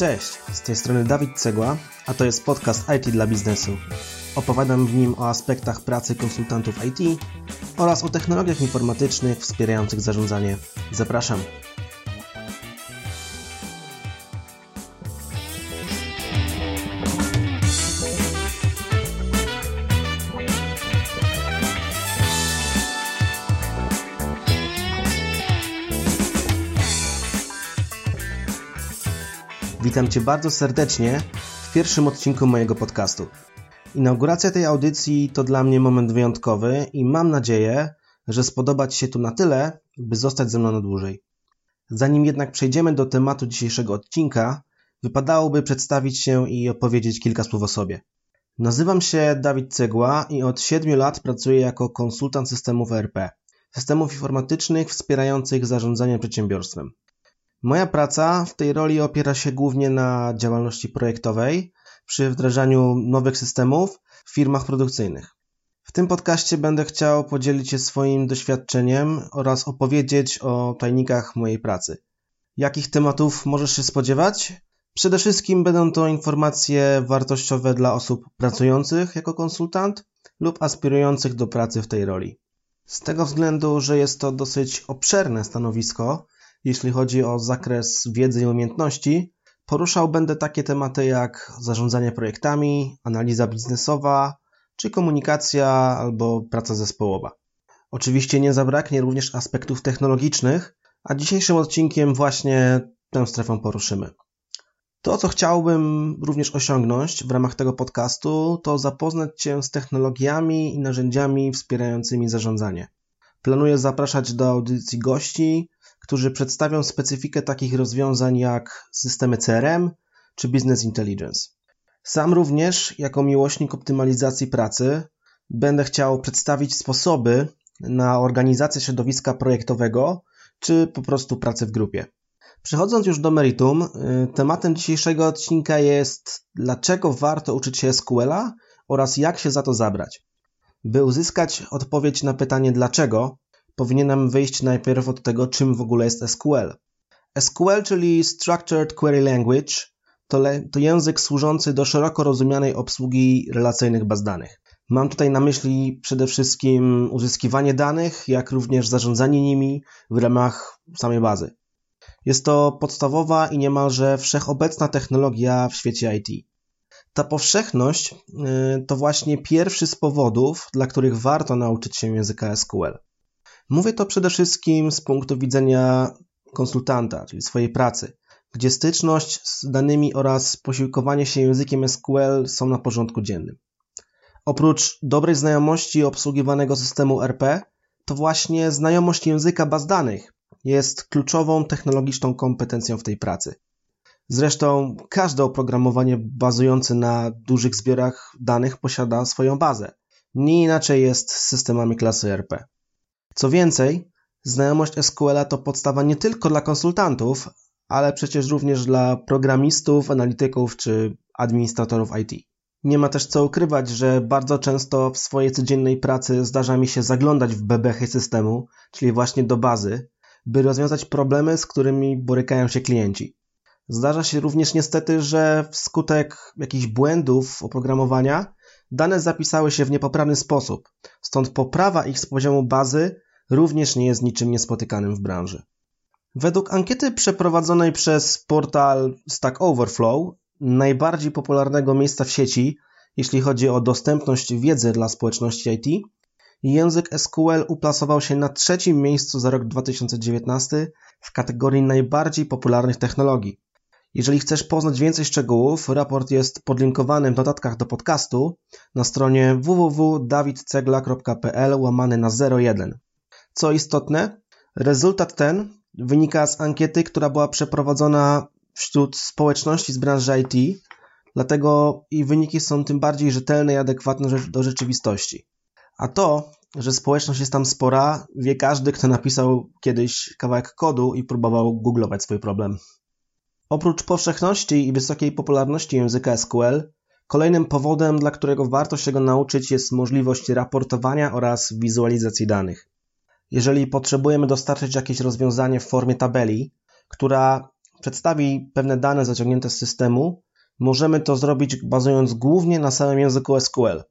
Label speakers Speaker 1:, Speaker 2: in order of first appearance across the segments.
Speaker 1: Cześć, z tej strony Dawid Cegła, a to jest podcast IT dla biznesu. Opowiadam w nim o aspektach pracy konsultantów IT oraz o technologiach informatycznych wspierających zarządzanie. Zapraszam. Witam Cię bardzo serdecznie w pierwszym odcinku mojego podcastu. Inauguracja tej audycji to dla mnie moment wyjątkowy i mam nadzieję, że spodoba Ci się tu na tyle, by zostać ze mną na dłużej. Zanim jednak przejdziemy do tematu dzisiejszego odcinka, wypadałoby przedstawić się i opowiedzieć kilka słów o sobie. Nazywam się Dawid Cegła i od 7 lat pracuję jako konsultant systemów ERP, systemów informatycznych wspierających zarządzanie przedsiębiorstwem. Moja praca w tej roli opiera się głównie na działalności projektowej przy wdrażaniu nowych systemów w firmach produkcyjnych. W tym podcaście będę chciał podzielić się swoim doświadczeniem oraz opowiedzieć o tajnikach mojej pracy. Jakich tematów możesz się spodziewać? Przede wszystkim będą to informacje wartościowe dla osób pracujących jako konsultant lub aspirujących do pracy w tej roli. Z tego względu, że jest to dosyć obszerne stanowisko, jeśli chodzi o zakres wiedzy i umiejętności, poruszał będę takie tematy jak zarządzanie projektami, analiza biznesowa, czy komunikacja albo praca zespołowa. Oczywiście nie zabraknie również aspektów technologicznych, a dzisiejszym odcinkiem właśnie tę strefę poruszymy. To, co chciałbym również osiągnąć w ramach tego podcastu, to zapoznać Cię z technologiami i narzędziami wspierającymi zarządzanie. Planuję zapraszać do audycji gości, którzy przedstawią specyfikę takich rozwiązań jak systemy CRM czy Business Intelligence. Sam również, jako miłośnik optymalizacji pracy, będę chciał przedstawić sposoby na organizację środowiska projektowego czy po prostu pracę w grupie. Przechodząc już do meritum, y, tematem dzisiejszego odcinka jest dlaczego warto uczyć się SQL-a oraz jak się za to zabrać. By uzyskać odpowiedź na pytanie dlaczego, powinienem wyjść najpierw od tego, czym w ogóle jest SQL. SQL, czyli Structured Query Language, to, to język służący do szeroko rozumianej obsługi relacyjnych baz danych. Mam tutaj na myśli przede wszystkim uzyskiwanie danych, jak również zarządzanie nimi w ramach samej bazy. Jest to podstawowa i niemalże wszechobecna technologia w świecie IT. Ta powszechność y, to właśnie pierwszy z powodów, dla których warto nauczyć się języka SQL. Mówię to przede wszystkim z punktu widzenia konsultanta, czyli swojej pracy, gdzie styczność z danymi oraz posiłkowanie się językiem SQL są na porządku dziennym. Oprócz dobrej znajomości obsługiwanego systemu RP, to właśnie znajomość języka baz danych jest kluczową technologiczną kompetencją w tej pracy. Zresztą każde oprogramowanie bazujące na dużych zbiorach danych posiada swoją bazę. Nie inaczej jest z systemami klasy RP. Co więcej, znajomość SQL to podstawa nie tylko dla konsultantów, ale przecież również dla programistów, analityków czy administratorów IT. Nie ma też co ukrywać, że bardzo często w swojej codziennej pracy zdarza mi się zaglądać w bebechy systemu, czyli właśnie do bazy, by rozwiązać problemy, z którymi borykają się klienci. Zdarza się również niestety, że wskutek jakichś błędów oprogramowania dane zapisały się w niepoprawny sposób, stąd poprawa ich z poziomu bazy również nie jest niczym niespotykanym w branży. Według ankiety przeprowadzonej przez portal Stack Overflow, najbardziej popularnego miejsca w sieci, jeśli chodzi o dostępność wiedzy dla społeczności IT, język SQL uplasował się na trzecim miejscu za rok 2019 w kategorii najbardziej popularnych technologii. Jeżeli chcesz poznać więcej szczegółów, raport jest podlinkowany w notatkach do podcastu na stronie www.davidcegla.pl łamany na 01. Co istotne, rezultat ten wynika z ankiety, która była przeprowadzona wśród społeczności z branży IT, dlatego i wyniki są tym bardziej rzetelne i adekwatne do rzeczywistości. A to, że społeczność jest tam spora, wie każdy, kto napisał kiedyś kawałek kodu i próbował googlować swój problem. Oprócz powszechności i wysokiej popularności języka SQL, kolejnym powodem, dla którego warto się go nauczyć, jest możliwość raportowania oraz wizualizacji danych. Jeżeli potrzebujemy dostarczyć jakieś rozwiązanie w formie tabeli, która przedstawi pewne dane zaciągnięte z systemu, możemy to zrobić bazując głównie na samym języku SQL.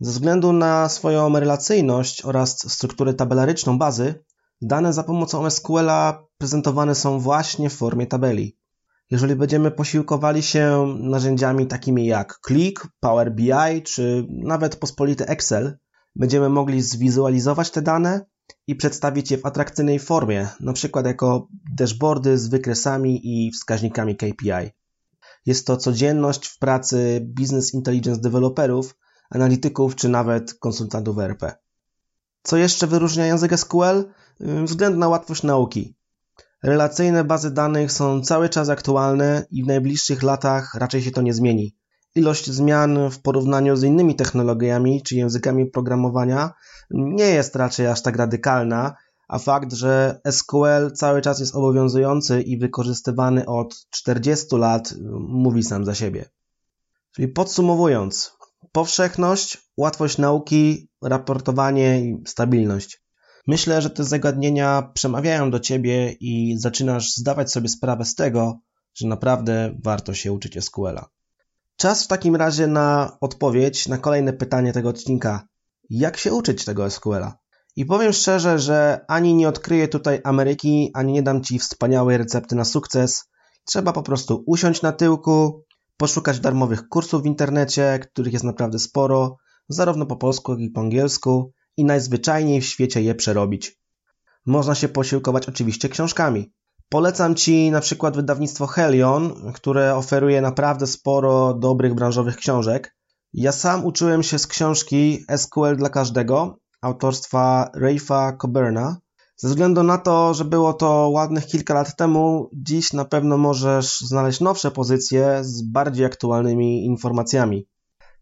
Speaker 1: Ze względu na swoją relacyjność oraz strukturę tabelaryczną bazy, dane za pomocą SQL-a prezentowane są właśnie w formie tabeli. Jeżeli będziemy posiłkowali się narzędziami takimi jak Click, Power BI czy nawet pospolity Excel, będziemy mogli zwizualizować te dane i przedstawić je w atrakcyjnej formie, np. jako dashboardy z wykresami i wskaźnikami KPI. Jest to codzienność w pracy business intelligence deweloperów, analityków czy nawet konsultantów ERP. Co jeszcze wyróżnia język SQL? Względ na łatwość nauki. Relacyjne bazy danych są cały czas aktualne i w najbliższych latach raczej się to nie zmieni. Ilość zmian w porównaniu z innymi technologiami czy językami programowania nie jest raczej aż tak radykalna, a fakt, że SQL cały czas jest obowiązujący i wykorzystywany od 40 lat mówi sam za siebie. Czyli podsumowując, powszechność, łatwość nauki, raportowanie i stabilność. Myślę, że te zagadnienia przemawiają do ciebie i zaczynasz zdawać sobie sprawę z tego, że naprawdę warto się uczyć SQL-a. Czas w takim razie na odpowiedź na kolejne pytanie tego odcinka. Jak się uczyć tego SQL-a? I powiem szczerze, że ani nie odkryję tutaj Ameryki, ani nie dam Ci wspaniałej recepty na sukces. Trzeba po prostu usiąść na tyłku, poszukać darmowych kursów w internecie, których jest naprawdę sporo, zarówno po polsku, jak i po angielsku, i najzwyczajniej w świecie je przerobić. Można się posiłkować oczywiście książkami. Polecam Ci na przykład wydawnictwo Helion, które oferuje naprawdę sporo dobrych branżowych książek. Ja sam uczyłem się z książki SQL dla każdego autorstwa Raifa Coburna. Ze względu na to, że było to ładnych kilka lat temu, dziś na pewno możesz znaleźć nowsze pozycje z bardziej aktualnymi informacjami.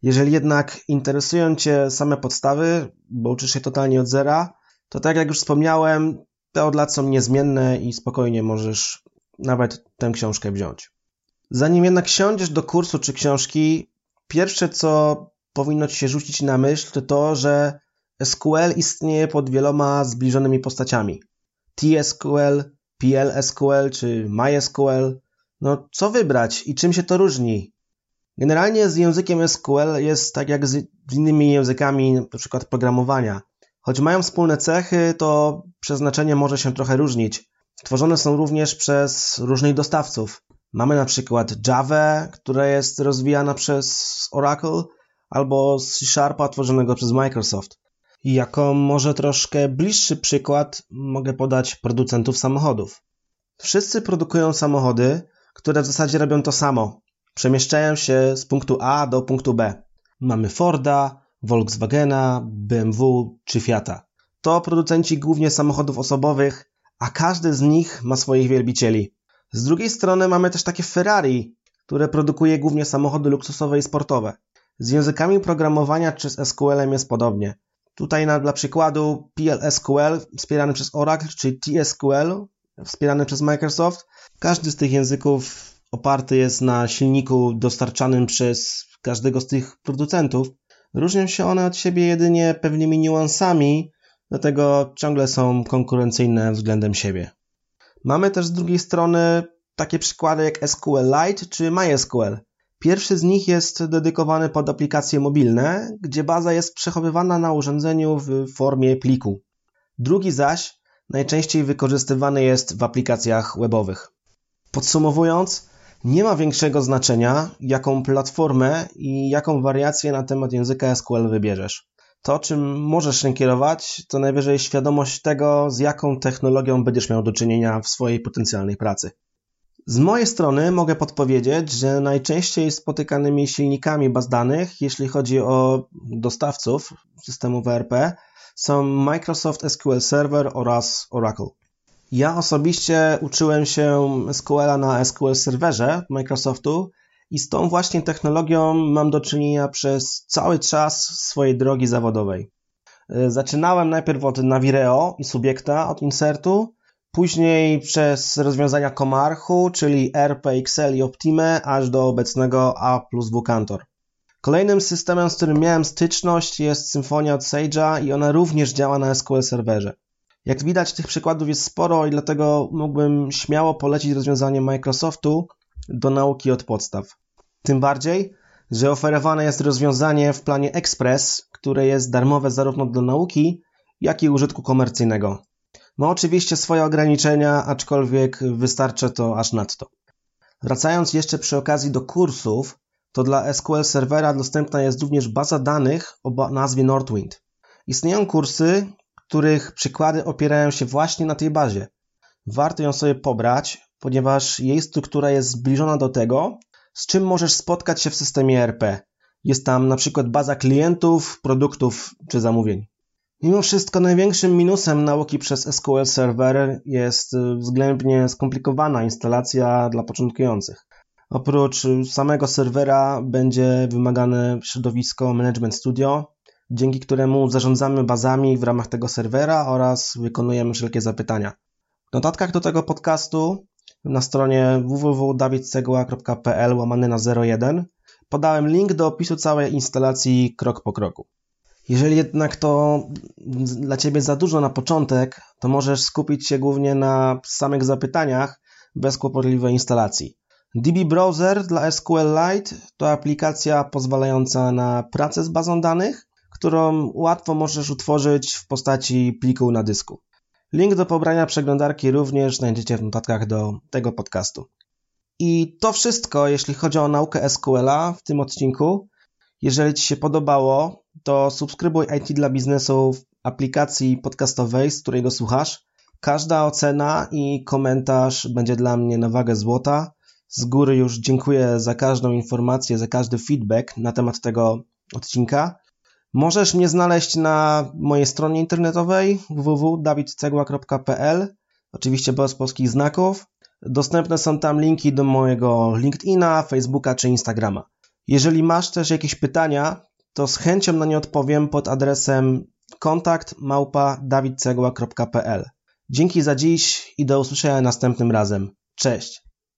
Speaker 1: Jeżeli jednak interesują Cię same podstawy, bo uczysz się totalnie od zera, to tak jak już wspomniałem, te od lat są niezmienne i spokojnie możesz nawet tę książkę wziąć. Zanim jednak siądziesz do kursu czy książki, pierwsze co powinno Ci się rzucić na myśl, to to, że SQL istnieje pod wieloma zbliżonymi postaciami. TSQL, PLSQL czy MySQL. No co wybrać i czym się to różni? Generalnie z językiem SQL jest tak jak z innymi językami, np. programowania. Choć mają wspólne cechy, to przeznaczenie może się trochę różnić. Tworzone są również przez różnych dostawców. Mamy na przykład Java, która jest rozwijana przez Oracle, albo C Sharpa tworzonego przez Microsoft. I jako może troszkę bliższy przykład mogę podać producentów samochodów. Wszyscy produkują samochody, które w zasadzie robią to samo. Przemieszczają się z punktu A do punktu B. Mamy Forda, Volkswagena, BMW czy Fiata. To producenci głównie samochodów osobowych, a każdy z nich ma swoich wielbicieli. Z drugiej strony mamy też takie Ferrari, które produkuje głównie samochody luksusowe i sportowe. Z językami programowania czy z SQL-em jest podobnie. Tutaj na, dla przykładu PLSQL wspierany przez Oracle, czy TSQL wspierany przez Microsoft. Każdy z tych języków oparty jest na silniku dostarczanym przez każdego z tych producentów. Różnią się one od siebie jedynie pewnymi niuansami, dlatego ciągle są konkurencyjne względem siebie. Mamy też z drugiej strony takie przykłady jak SQLite czy MySQL. Pierwszy z nich jest dedykowany pod aplikacje mobilne, gdzie baza jest przechowywana na urządzeniu w formie pliku. Drugi zaś najczęściej wykorzystywany jest w aplikacjach webowych. Podsumowując, nie ma większego znaczenia, jaką platformę i jaką wariację na temat języka SQL wybierzesz. To, czym możesz się kierować, to najwyżej świadomość tego, z jaką technologią będziesz miał do czynienia w swojej potencjalnej pracy. Z mojej strony mogę podpowiedzieć, że najczęściej spotykanymi silnikami baz danych, jeśli chodzi o dostawców systemu WRP, są Microsoft SQL Server oraz Oracle. Ja osobiście uczyłem się SQL na SQL Serverze Microsoftu i z tą właśnie technologią mam do czynienia przez cały czas swojej drogi zawodowej. Zaczynałem najpierw od Navireo i Subiekta, od insertu, Później przez rozwiązania Comarchu, czyli RP, Excel i Optime, aż do obecnego A plus W Cantor. Kolejnym systemem, z którym miałem styczność jest Symfonia od Sage'a i ona również działa na SQL Serverze. Jak widać, tych przykładów jest sporo i dlatego mógłbym śmiało polecić rozwiązanie Microsoftu do nauki od podstaw. Tym bardziej, że oferowane jest rozwiązanie w planie Express, które jest darmowe zarówno do nauki, jak i użytku komercyjnego. Ma oczywiście swoje ograniczenia, aczkolwiek wystarczy to aż nadto. Wracając jeszcze przy okazji do kursów, to dla SQL Servera dostępna jest również baza danych o nazwie Northwind. Istnieją kursy, których przykłady opierają się właśnie na tej bazie. Warto ją sobie pobrać, ponieważ jej struktura jest zbliżona do tego, z czym możesz spotkać się w systemie ERP. Jest tam na przykład baza klientów, produktów czy zamówień. Mimo wszystko największym minusem nauki przez SQL Server jest y, względnie skomplikowana instalacja dla początkujących. Oprócz samego serwera będzie wymagane środowisko Management Studio, dzięki któremu zarządzamy bazami w ramach tego serwera oraz wykonujemy wszelkie zapytania. W notatkach do tego podcastu na stronie www.dawidsegła.pl łamany na 01 podałem link do opisu całej instalacji krok po kroku. Jeżeli jednak to dla Ciebie za dużo na początek, to możesz skupić się głównie na samych zapytaniach bez kłopotliwej instalacji. DB Browser dla SQLite to aplikacja pozwalająca na pracę z bazą danych, którą łatwo możesz utworzyć w postaci pliku na dysku. Link do pobrania przeglądarki również znajdziecie w notatkach do tego podcastu. I to wszystko, jeśli chodzi o naukę SQL-a w tym odcinku. Jeżeli Ci się podobało, to subskrybuj IT dla biznesu w aplikacji podcastowej, z której go słuchasz. Każda ocena i komentarz będzie dla mnie na wagę złota. Z góry już dziękuję za każdą informację, za każdy feedback na temat tego odcinka. Możesz mnie znaleźć na mojej stronie internetowej www.davidcegła.pl, oczywiście bez polskich znaków. Dostępne są tam linki do mojego LinkedIna, Facebooka czy Instagrama. Jeżeli masz też jakieś pytania, to z chęcią na nie odpowiem pod adresem kontakt Dzięki za dziś i do usłyszenia następnym razem. Cześć!